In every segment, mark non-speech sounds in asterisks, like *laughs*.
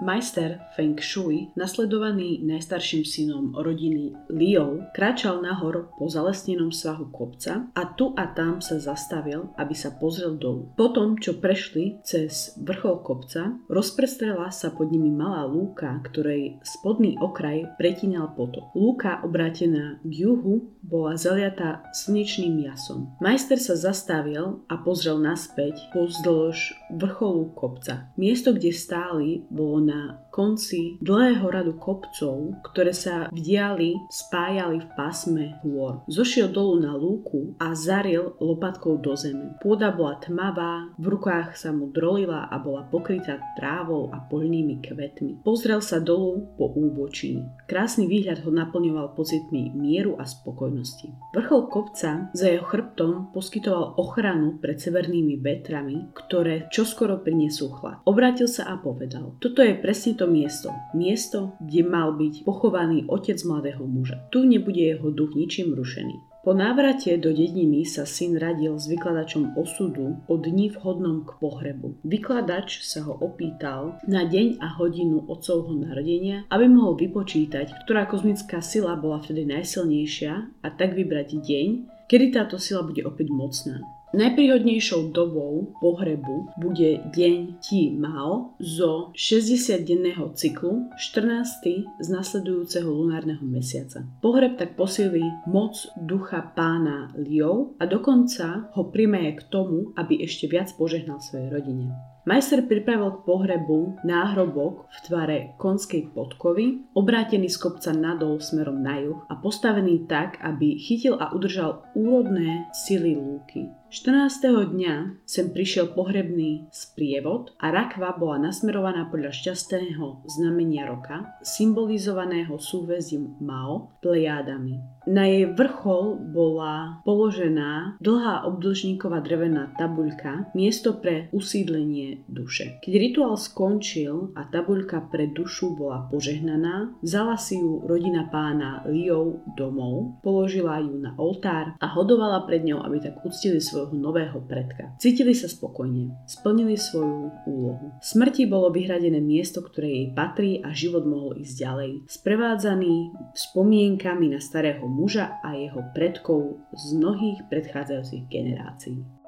Majster Feng Shui, nasledovaný najstarším synom rodiny Liu, kráčal nahor po zalesnenom svahu kopca a tu a tam sa zastavil, aby sa pozrel dolu. Potom, čo prešli cez vrchol kopca, rozprestrela sa pod nimi malá lúka, ktorej spodný okraj pretínal potok. Lúka obrátená k juhu bola zaliatá slnečným jasom. Majster sa zastavil a pozrel naspäť pozdĺž vrcholu kopca. Miesto, kde stáli, bolo na konci dlhého radu kopcov, ktoré sa v diali spájali v pásme hôr. Zošiel dolu na lúku a zaril lopatkou do zeme. Pôda bola tmavá, v rukách sa mu drolila a bola pokrytá trávou a poľnými kvetmi. Pozrel sa dolu po úbočí. Krásny výhľad ho naplňoval pocitmi mieru a spokojnosti. Vrchol kopca za jeho chrbtom poskytoval ochranu pred severnými vetrami, ktoré čoskoro priniesú chlad. Obrátil sa a povedal, toto je presne to miesto. Miesto, kde mal byť pochovaný otec mladého muža. Tu nebude jeho duch ničím rušený. Po návrate do dediny sa syn radil s vykladačom osudu o dni vhodnom k pohrebu. Vykladač sa ho opýtal na deň a hodinu otcovho narodenia, aby mohol vypočítať, ktorá kozmická sila bola vtedy najsilnejšia a tak vybrať deň, kedy táto sila bude opäť mocná. Najpríhodnejšou dobou pohrebu bude deň Ti Mao zo 60-denného cyklu 14. z nasledujúceho lunárneho mesiaca. Pohreb tak posilí moc ducha pána Liou a dokonca ho primeje k tomu, aby ešte viac požehnal svojej rodine. Majster pripravil k pohrebu náhrobok v tvare konskej podkovy, obrátený z kopca nadol smerom na juh a postavený tak, aby chytil a udržal úrodné sily lúky. 14. dňa sem prišiel pohrebný sprievod a rakva bola nasmerovaná podľa šťastného znamenia roka, symbolizovaného súvezím Mao plejádami. Na jej vrchol bola položená dlhá obdlžníková drevená tabuľka, miesto pre usídlenie duše. Keď rituál skončil a tabuľka pre dušu bola požehnaná, vzala si ju rodina pána Liou domov, položila ju na oltár a hodovala pred ňou, aby tak uctili svoj svojho nového predka. Cítili sa spokojne, splnili svoju úlohu. Smrti bolo vyhradené miesto, ktoré jej patrí a život mohol ísť ďalej. Sprevádzaný spomienkami na starého muža a jeho predkov z mnohých predchádzajúcich generácií.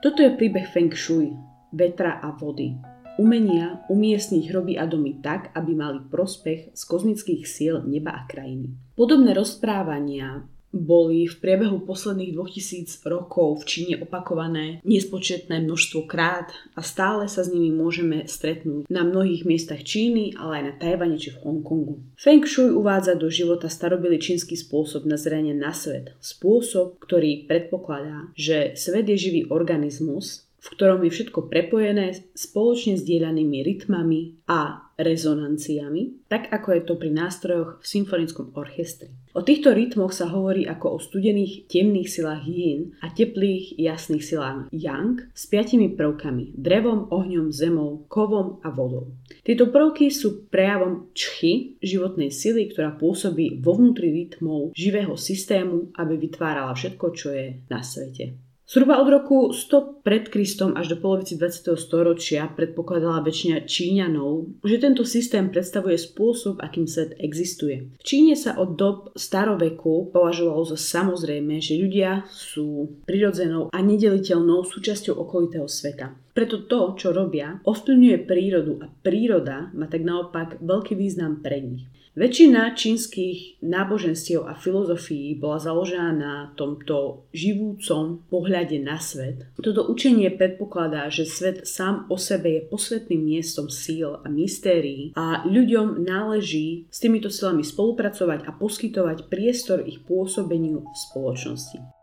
Toto je príbeh Feng Shui, vetra a vody, umenia umiestniť hroby a domy tak, aby mali prospech z kozmických síl neba a krajiny. Podobné rozprávania boli v priebehu posledných 2000 rokov v Číne opakované nespočetné množstvo krát a stále sa s nimi môžeme stretnúť na mnohých miestach Číny, ale aj na Tajvane či v Hongkongu. Feng Shui uvádza do života starobily čínsky spôsob nazerania na svet. Spôsob, ktorý predpokladá, že svet je živý organizmus, v ktorom je všetko prepojené spoločne s dielanými rytmami a rezonanciami, tak ako je to pri nástrojoch v symfonickom orchestri. O týchto rytmoch sa hovorí ako o studených temných silách yin a teplých jasných silách yang s piatimi prvkami drevom, ohňom, zemou, kovom a vodou. Tieto prvky sú prejavom čchy, životnej sily, ktorá pôsobí vo vnútri rytmov živého systému, aby vytvárala všetko, čo je na svete. Zhruba od roku 100 pred Kristom až do polovici 20. storočia predpokladala väčšina Číňanov, že tento systém predstavuje spôsob, akým svet existuje. V Číne sa od dob staroveku považovalo za samozrejme, že ľudia sú prirodzenou a nedeliteľnou súčasťou okolitého sveta. Preto to, čo robia, ovplyvňuje prírodu a príroda má tak naopak veľký význam pre nich. Väčšina čínskych náboženstiev a filozofií bola založená na tomto živúcom pohľade na svet. Toto učenie predpokladá, že svet sám o sebe je posvetným miestom síl a mystérií a ľuďom náleží s týmito silami spolupracovať a poskytovať priestor ich pôsobeniu v spoločnosti.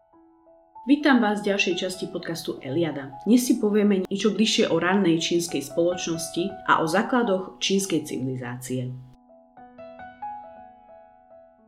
Vítam vás v ďalšej časti podcastu Eliada. Dnes si povieme niečo bližšie o rannej čínskej spoločnosti a o základoch čínskej civilizácie.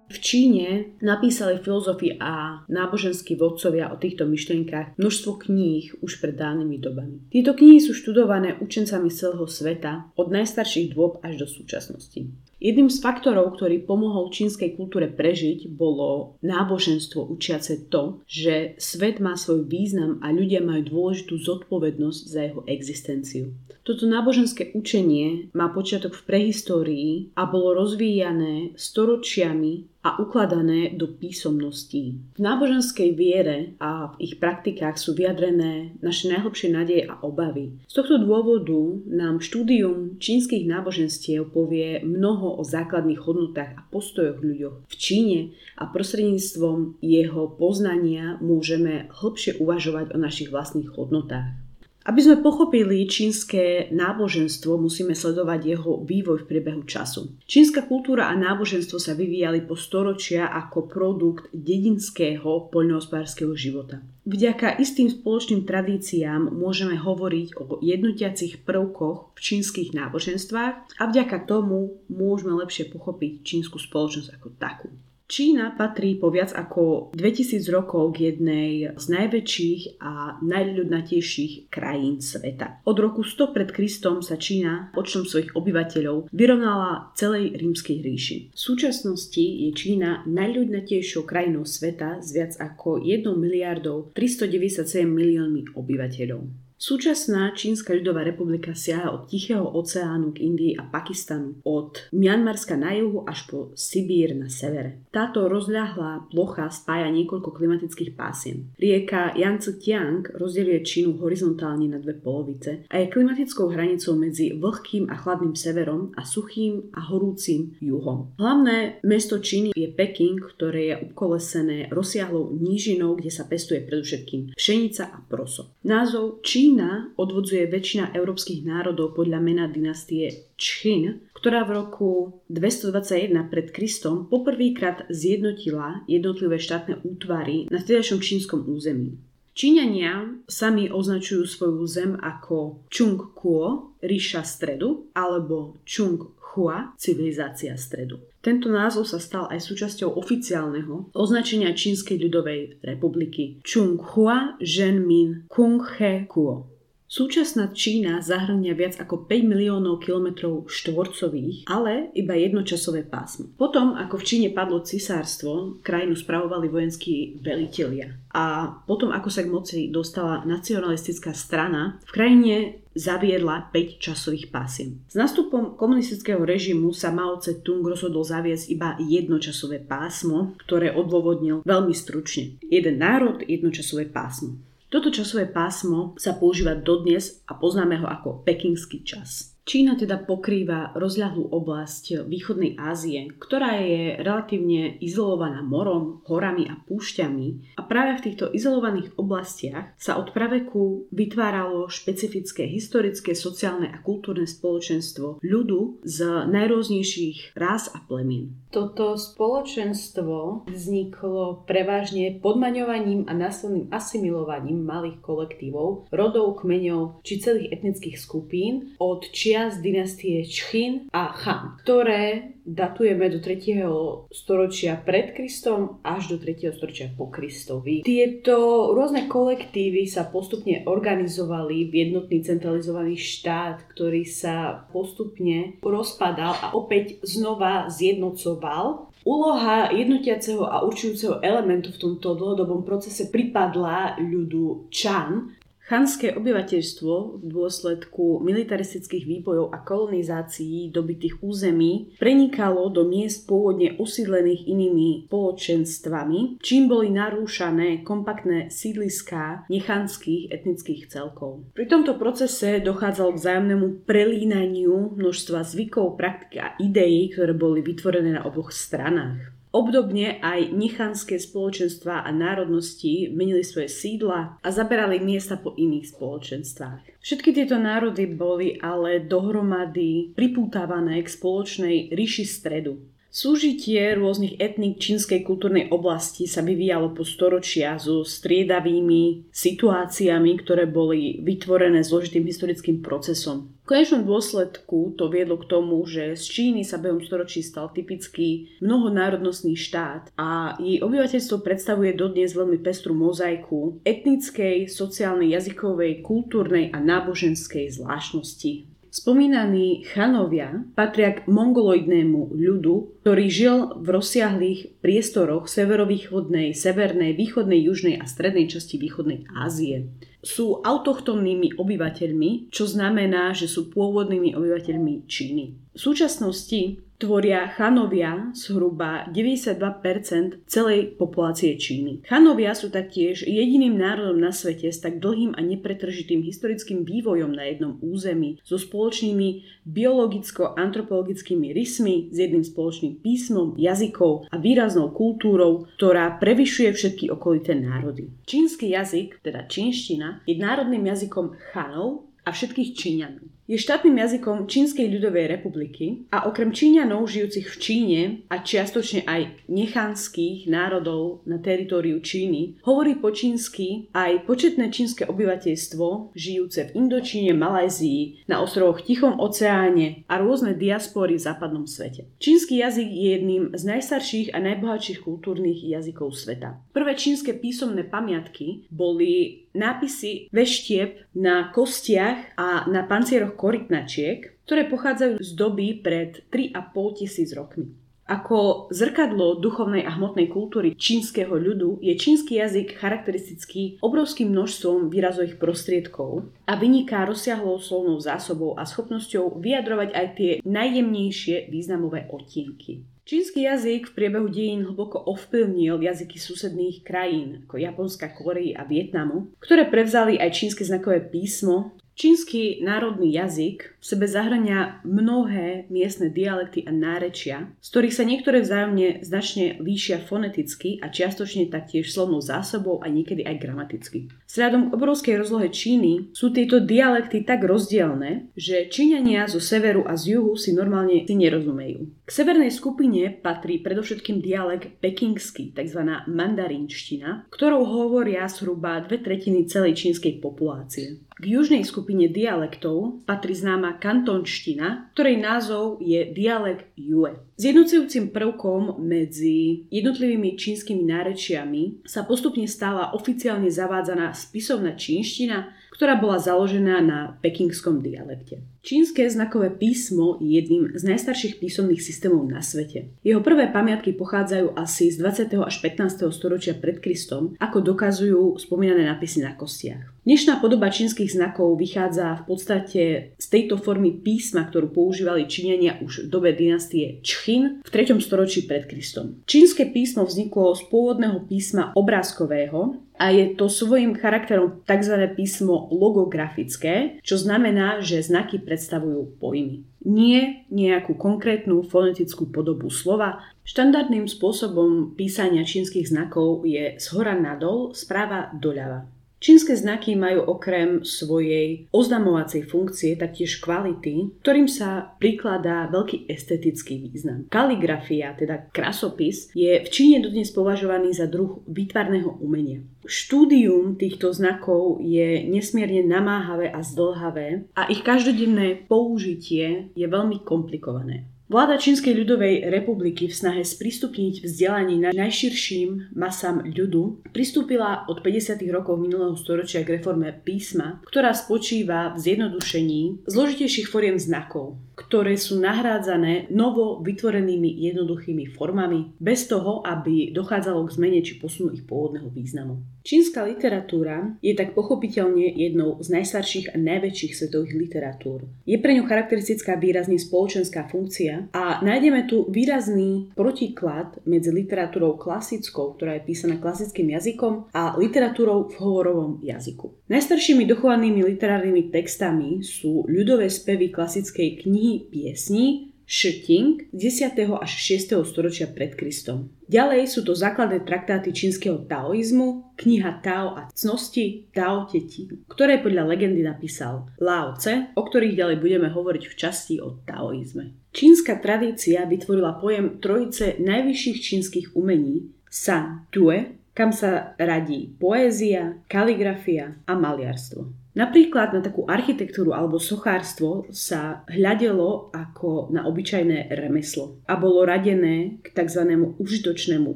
V Číne napísali filozofi a náboženskí vodcovia o týchto myšlienkach množstvo kníh už pred dávnymi dobami. Tieto knihy sú študované učencami celého sveta od najstarších dôb až do súčasnosti. Jedným z faktorov, ktorý pomohol čínskej kultúre prežiť, bolo náboženstvo učiace to, že svet má svoj význam a ľudia majú dôležitú zodpovednosť za jeho existenciu. Toto náboženské učenie má počiatok v prehistórii a bolo rozvíjané storočiami a ukladané do písomností. V náboženskej viere a v ich praktikách sú vyjadrené naše najhlbšie nádeje a obavy. Z tohto dôvodu nám štúdium čínskych náboženstiev povie mnoho o základných hodnotách a postojoch ľuďoch v Číne a prostredníctvom jeho poznania môžeme hlbšie uvažovať o našich vlastných hodnotách. Aby sme pochopili čínske náboženstvo, musíme sledovať jeho vývoj v priebehu času. Čínska kultúra a náboženstvo sa vyvíjali po storočia ako produkt dedinského poľnohospodárskeho života. Vďaka istým spoločným tradíciám môžeme hovoriť o jednotiacich prvkoch v čínskych náboženstvách a vďaka tomu môžeme lepšie pochopiť čínsku spoločnosť ako takú. Čína patrí po viac ako 2000 rokov k jednej z najväčších a najľudnatejších krajín sveta. Od roku 100 pred Kristom sa Čína počtom svojich obyvateľov vyrovnala celej rímskej ríši. V súčasnosti je Čína najľudnatejšou krajinou sveta s viac ako 1 miliardou 397 miliónmi obyvateľov. Súčasná Čínska ľudová republika siaha od Tichého oceánu k Indii a Pakistanu, od Mianmarska na juhu až po Sibír na severe. Táto rozľahlá plocha spája niekoľko klimatických pásiem. Rieka Yangtze Kiang rozdeľuje Čínu horizontálne na dve polovice a je klimatickou hranicou medzi vlhkým a chladným severom a suchým a horúcim juhom. Hlavné mesto Číny je Peking, ktoré je obkolesené rozsiahlou nížinou, kde sa pestuje predovšetkým pšenica a proso. Názov Číny Čína odvodzuje väčšina európskych národov podľa mena dynastie Čchin, ktorá v roku 221 pred Kristom poprvýkrát zjednotila jednotlivé štátne útvary na vtedajšom čínskom území. Číňania sami označujú svoju zem ako Chung Kuo, ríša stredu, alebo Chung Hua, civilizácia stredu. Tento názov sa stal aj súčasťou oficiálneho označenia Čínskej ľudovej republiky Chung Hua Zhenmin Kung He Kuo. Súčasná Čína zahrania viac ako 5 miliónov kilometrov štvorcových, ale iba jednočasové pásmo. Potom, ako v Číne padlo cisárstvo, krajinu spravovali vojenskí velitelia. A potom, ako sa k moci dostala nacionalistická strana, v krajine zaviedla 5 časových pásiem. S nástupom komunistického režimu sa Mao Tse-tung rozhodol zaviesť iba jednočasové pásmo, ktoré odôvodnil veľmi stručne. Jeden národ, jednočasové pásmo. Toto časové pásmo sa používa dodnes a poznáme ho ako pekingský čas. Čína teda pokrýva rozľahlú oblasť východnej Ázie, ktorá je relatívne izolovaná morom, horami a púšťami a práve v týchto izolovaných oblastiach sa od praveku vytváralo špecifické historické, sociálne a kultúrne spoločenstvo ľudu z najrôznejších rás a plemien. Toto spoločenstvo vzniklo prevažne podmaňovaním a následným asimilovaním malých kolektívov, rodov, kmeňov či celých etnických skupín od čias dynastie Čchin a Han, ktoré datujeme do 3. storočia pred Kristom až do 3. storočia po Kristovi. Tieto rôzne kolektívy sa postupne organizovali v jednotný centralizovaný štát, ktorý sa postupne rozpadal a opäť znova zjednocoval Úloha jednotiaceho a určujúceho elementu v tomto dlhodobom procese pripadla ľudu Chan, Chanské obyvateľstvo v dôsledku militaristických výbojov a kolonizácií dobitých území prenikalo do miest pôvodne osídlených inými spoločenstvami, čím boli narúšané kompaktné sídliská nechanských etnických celkov. Pri tomto procese dochádzalo k vzájomnému prelínaniu množstva zvykov, praktik a ideí, ktoré boli vytvorené na oboch stranách. Obdobne aj nichanské spoločenstvá a národnosti menili svoje sídla a zaberali miesta po iných spoločenstvách. Všetky tieto národy boli ale dohromady pripútavané k spoločnej ríši stredu. Súžitie rôznych etník čínskej kultúrnej oblasti sa vyvíjalo po storočia so striedavými situáciami, ktoré boli vytvorené zložitým historickým procesom. V konečnom dôsledku to viedlo k tomu, že z Číny sa behom storočí stal typický mnohonárodnostný štát a jej obyvateľstvo predstavuje dodnes veľmi pestru mozaiku etnickej, sociálnej, jazykovej, kultúrnej a náboženskej zvláštnosti. Spomínaní chanovia patria k mongoloidnému ľudu, ktorý žil v rozsiahlých priestoroch severovýchodnej, severnej, východnej, južnej a strednej časti východnej Ázie. Sú autochtónnymi obyvateľmi, čo znamená, že sú pôvodnými obyvateľmi Číny. V súčasnosti tvoria chanovia zhruba 92% celej populácie Číny. Chanovia sú taktiež jediným národom na svete s tak dlhým a nepretržitým historickým vývojom na jednom území, so spoločnými biologicko-antropologickými rysmi, s jedným spoločným písmom, jazykou a výraznou kultúrou, ktorá prevyšuje všetky okolité národy. Čínsky jazyk, teda čínština, je národným jazykom Chanov a všetkých Číňanov. Je štátnym jazykom Čínskej ľudovej republiky a okrem Číňanov žijúcich v Číne a čiastočne aj nechanských národov na teritóriu Číny hovorí po čínsky aj početné čínske obyvateľstvo žijúce v Indočíne, Malajzii, na ostrovoch Tichom oceáne a rôzne diaspory v západnom svete. Čínsky jazyk je jedným z najstarších a najbohatších kultúrnych jazykov sveta. Prvé čínske písomné pamiatky boli nápisy veštieb na kostiach a na pancieroch korytnačiek, ktoré pochádzajú z doby pred 3,5 tisíc rokmi. Ako zrkadlo duchovnej a hmotnej kultúry čínskeho ľudu je čínsky jazyk charakteristický obrovským množstvom výrazových prostriedkov a vyniká rozsiahlou slovnou zásobou a schopnosťou vyjadrovať aj tie najjemnejšie významové odtienky. Čínsky jazyk v priebehu dejín hlboko ovplyvnil jazyky susedných krajín ako Japonska, Korei a Vietnamu, ktoré prevzali aj čínske znakové písmo Čínsky národný jazyk v sebe zahrania mnohé miestne dialekty a nárečia, z ktorých sa niektoré vzájomne značne líšia foneticky a čiastočne taktiež slovnou zásobou a niekedy aj gramaticky. Sľadom k obrovskej rozlohe Číny sú tieto dialekty tak rozdielne, že Číňania zo severu a z juhu si normálne si nerozumejú. K severnej skupine patrí predovšetkým dialekt pekingský, tzv. mandarínština, ktorou hovoria zhruba dve tretiny celej čínskej populácie. K južnej skupine dialektov patrí známa kantonština, ktorej názov je dialekt Yue. Zjednocujúcim prvkom medzi jednotlivými čínskymi nárečiami sa postupne stala oficiálne zavádzaná spisovná čínština, ktorá bola založená na pekingskom dialekte. Čínske znakové písmo je jedným z najstarších písomných systémov na svete. Jeho prvé pamiatky pochádzajú asi z 20. až 15. storočia pred Kristom, ako dokazujú spomínané nápisy na kostiach. Dnešná podoba čínskych znakov vychádza v podstate z tejto formy písma, ktorú používali Číňania už v dobe dynastie Čchin v 3. storočí pred Kristom. Čínske písmo vzniklo z pôvodného písma obrázkového, a je to svojim charakterom tzv. písmo logografické, čo znamená, že znaky predstavujú pojmy. Nie nejakú konkrétnu fonetickú podobu slova. Štandardným spôsobom písania čínskych znakov je z hora nadol, správa doľava. Čínske znaky majú okrem svojej oznamovacej funkcie taktiež kvality, ktorým sa prikladá veľký estetický význam. Kaligrafia, teda krasopis, je v Číne dodnes považovaný za druh výtvarného umenia. Štúdium týchto znakov je nesmierne namáhavé a zdlhavé a ich každodenné použitie je veľmi komplikované. Vláda Čínskej ľudovej republiky v snahe sprístupniť vzdelanie na najširším masám ľudu pristúpila od 50. rokov minulého storočia k reforme písma, ktorá spočíva v zjednodušení zložitejších foriem znakov, ktoré sú nahrádzané novo vytvorenými jednoduchými formami, bez toho, aby dochádzalo k zmene či posunu ich pôvodného významu. Čínska literatúra je tak pochopiteľne jednou z najstarších a najväčších svetových literatúr. Je pre ňu charakteristická výrazný spoločenská funkcia a nájdeme tu výrazný protiklad medzi literatúrou klasickou, ktorá je písaná klasickým jazykom, a literatúrou v hovorovom jazyku. Najstaršími dochovanými literárnymi textami sú ľudové spevy klasickej knihy piesní, Šting z 10. až 6. storočia pred Kristom. Ďalej sú to základné traktáty čínskeho taoizmu, kniha Tao a cnosti Tao Teti, ktoré podľa legendy napísal Lao Tse, o ktorých ďalej budeme hovoriť v časti o taoizme. Čínska tradícia vytvorila pojem trojice najvyšších čínskych umení San Tue, kam sa radí poézia, kaligrafia a maliarstvo. Napríklad na takú architektúru alebo sochárstvo sa hľadelo ako na obyčajné remeslo a bolo radené k tzv. užitočnému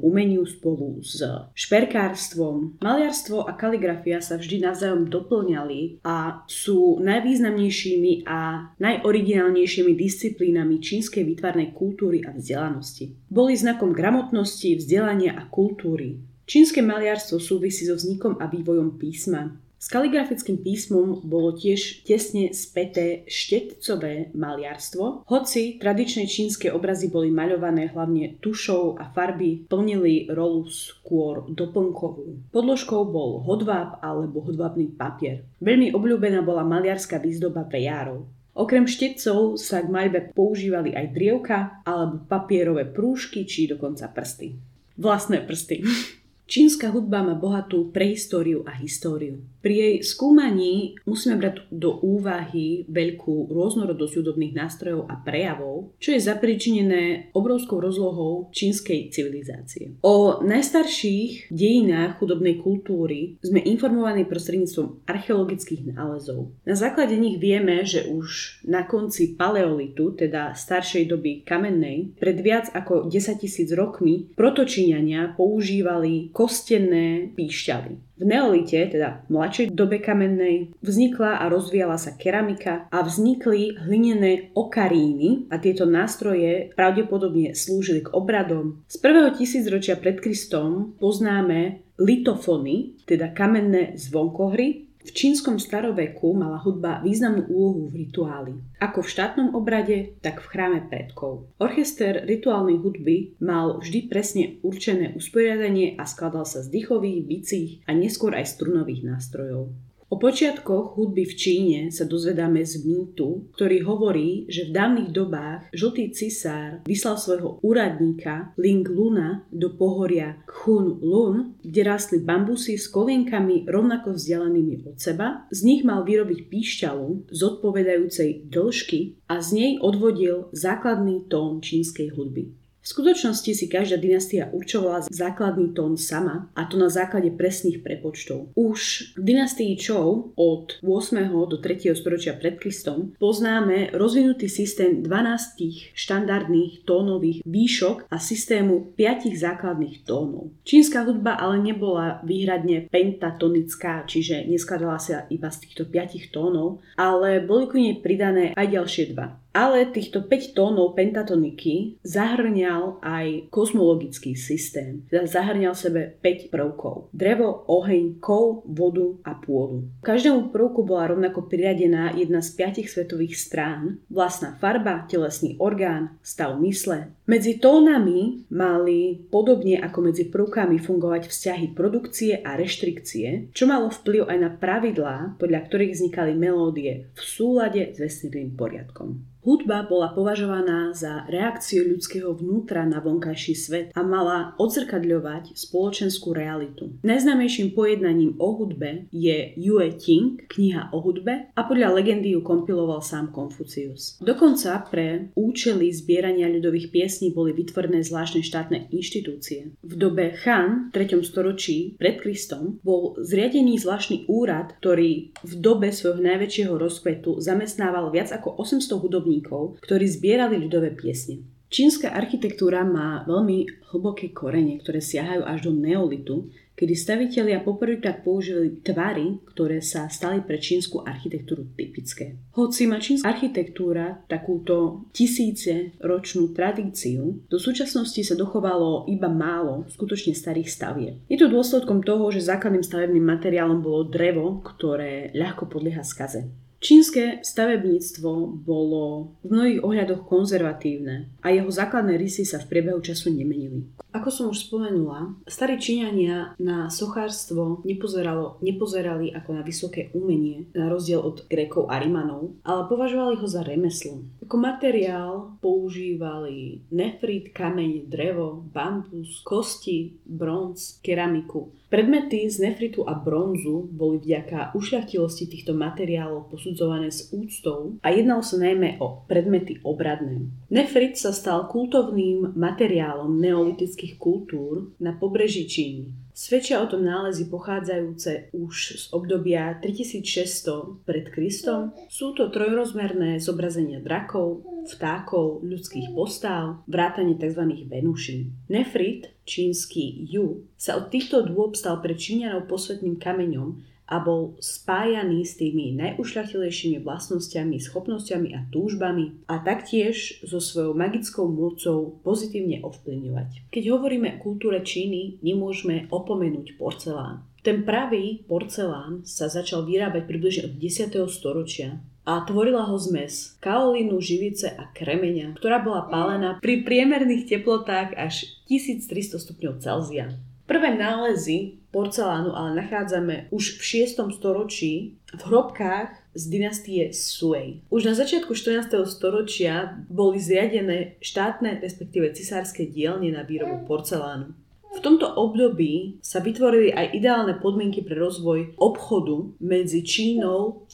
umeniu spolu s šperkárstvom. Maliarstvo a kaligrafia sa vždy navzájom doplňali a sú najvýznamnejšími a najoriginálnejšími disciplínami čínskej výtvarnej kultúry a vzdelanosti. Boli znakom gramotnosti, vzdelania a kultúry. Čínske maliarstvo súvisí so vznikom a vývojom písma. S kaligrafickým písmom bolo tiež tesne späté štetcové maliarstvo, hoci tradičné čínske obrazy boli maľované hlavne tušou a farby plnili rolu skôr doplnkovú. Podložkou bol hodváb alebo hodvábny papier. Veľmi obľúbená bola maliarská výzdoba vejárov. Okrem štetcov sa k maľbe používali aj drievka alebo papierové prúžky či dokonca prsty. Vlastné prsty. *laughs* Čínska hudba má bohatú prehistóriu a históriu. Pri jej skúmaní musíme brať do úvahy veľkú rôznorodosť hudobných nástrojov a prejavov, čo je zapričinené obrovskou rozlohou čínskej civilizácie. O najstarších dejinách hudobnej kultúry sme informovaní prostredníctvom archeologických nálezov. Na základe nich vieme, že už na konci paleolitu, teda staršej doby kamennej, pred viac ako 10 tisíc rokmi protočíňania používali kostenné píšťaly. V neolite, teda v mladšej dobe kamennej, vznikla a rozvíjala sa keramika a vznikli hlinené okaríny a tieto nástroje pravdepodobne slúžili k obradom. Z prvého tisícročia pred Kristom poznáme litofony, teda kamenné zvonkohry, v čínskom staroveku mala hudba významnú úlohu v rituáli, ako v štátnom obrade, tak v chráme predkov. Orchester rituálnej hudby mal vždy presne určené usporiadanie a skladal sa z dýchových, bicích a neskôr aj strunových nástrojov. O počiatkoch hudby v Číne sa dozvedáme z mýtu, ktorý hovorí, že v dávnych dobách žltý cisár vyslal svojho úradníka Ling Luna do pohoria Khun Lun, kde rastli bambusy s kolienkami rovnako vzdialenými od seba. Z nich mal vyrobiť píšťalu zodpovedajúcej dĺžky a z nej odvodil základný tón čínskej hudby. V skutočnosti si každá dynastia určovala základný tón sama, a to na základe presných prepočtov. Už v dynastii Chou od 8. do 3. storočia pred Kristom poznáme rozvinutý systém 12 štandardných tónových výšok a systému 5 základných tónov. Čínska hudba ale nebola výhradne pentatonická, čiže neskladala sa iba z týchto 5 tónov, ale boli ku nej pridané aj ďalšie dva. Ale týchto 5 tónov pentatoniky zahrňal aj kozmologický systém. Teda zahrňal sebe 5 prvkov. Drevo, oheň, kov, vodu a pôdu. Každému prvku bola rovnako priradená jedna z piatich svetových strán, vlastná farba, telesný orgán, stav mysle. Medzi tónami mali podobne ako medzi prvkami fungovať vzťahy produkcie a reštrikcie, čo malo vplyv aj na pravidlá, podľa ktorých vznikali melódie v súlade s vesmírnym poriadkom. Hudba bola považovaná za reakciu ľudského vnútra na vonkajší svet a mala odzrkadľovať spoločenskú realitu. Najznámejším pojednaním o hudbe je Yue Ting, kniha o hudbe a podľa legendy ju kompiloval sám Konfucius. Dokonca pre účely zbierania ľudových piesní boli vytvorené zvláštne štátne inštitúcie. V dobe Han, v 3. storočí pred Kristom, bol zriadený zvláštny úrad, ktorý v dobe svojho najväčšieho rozkvetu zamestnával viac ako 800 hudobných hudobníkov, ktorí zbierali ľudové piesne. Čínska architektúra má veľmi hlboké korene, ktoré siahajú až do neolitu, kedy stavitelia poprvýkrát použili tvary, ktoré sa stali pre čínsku architektúru typické. Hoci má čínska architektúra takúto tisíce ročnú tradíciu, do súčasnosti sa dochovalo iba málo skutočne starých stavieb. Je to dôsledkom toho, že základným stavebným materiálom bolo drevo, ktoré ľahko podlieha skaze. Čínske stavebníctvo bolo v mnohých ohľadoch konzervatívne a jeho základné rysy sa v priebehu času nemenili. Ako som už spomenula, starí Číňania na sochárstvo nepozeralo, nepozerali ako na vysoké umenie, na rozdiel od Grékov a Rimanov, ale považovali ho za remeslo. Ako materiál používali nefrit, kameň, drevo, bambus, kosti, bronz, keramiku. Predmety z nefritu a bronzu boli vďaka ušľachtilosti týchto materiálov posudzované s úctou a jednalo sa najmä o predmety obradné. Nefrit sa stal kultovným materiálom neolitických kultúr na pobreží Číny. Svedčia o tom nálezy pochádzajúce už z obdobia 3600 pred Kristom. Sú to trojrozmerné zobrazenia drakov, vtákov, ľudských postáv, vrátane tzv. venuší. Nefrit, čínsky Yu, sa od týchto dôb stal pre Číňanov posvetným kameňom a bol spájaný s tými najušľachtilejšími vlastnosťami, schopnosťami a túžbami a taktiež so svojou magickou mocou pozitívne ovplyvňovať. Keď hovoríme o kultúre Číny, nemôžeme opomenúť porcelán. Ten pravý porcelán sa začal vyrábať približne od 10. storočia a tvorila ho zmes kaolínu, živice a kremeňa, ktorá bola pálená pri priemerných teplotách až 1300 stupňov Celzia. Prvé nálezy porcelánu ale nachádzame už v 6. storočí v hrobkách z dynastie Sui. Už na začiatku 14. storočia boli zriadené štátne, respektíve cisárske dielne na výrobu porcelánu. V tomto období sa vytvorili aj ideálne podmienky pre rozvoj obchodu medzi Čínou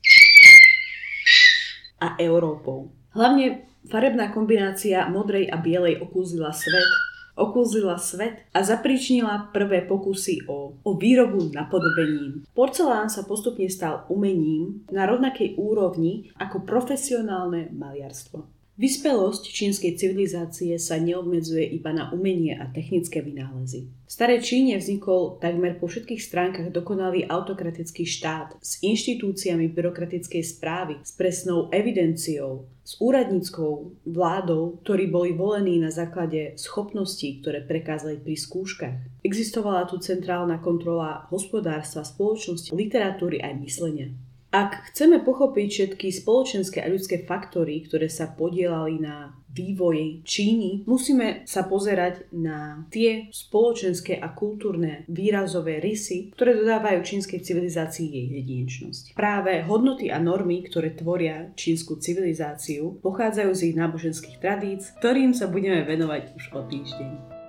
a Európou. Hlavne farebná kombinácia modrej a bielej okúzila svet okúzila svet a zapríčnila prvé pokusy o, o výrobu napodobením. Porcelán sa postupne stal umením na rovnakej úrovni ako profesionálne maliarstvo. Vyspelosť čínskej civilizácie sa neobmedzuje iba na umenie a technické vynálezy. V starej Číne vznikol takmer po všetkých stránkach dokonalý autokratický štát s inštitúciami byrokratickej správy, s presnou evidenciou, s úradníckou vládou, ktorí boli volení na základe schopností, ktoré prekázali pri skúškach. Existovala tu centrálna kontrola hospodárstva, spoločnosti, literatúry aj myslenia. Ak chceme pochopiť všetky spoločenské a ľudské faktory, ktoré sa podielali na vývoji Číny, musíme sa pozerať na tie spoločenské a kultúrne výrazové rysy, ktoré dodávajú čínskej civilizácii jej jedinečnosť. Práve hodnoty a normy, ktoré tvoria čínsku civilizáciu, pochádzajú z ich náboženských tradíc, ktorým sa budeme venovať už o týždeň.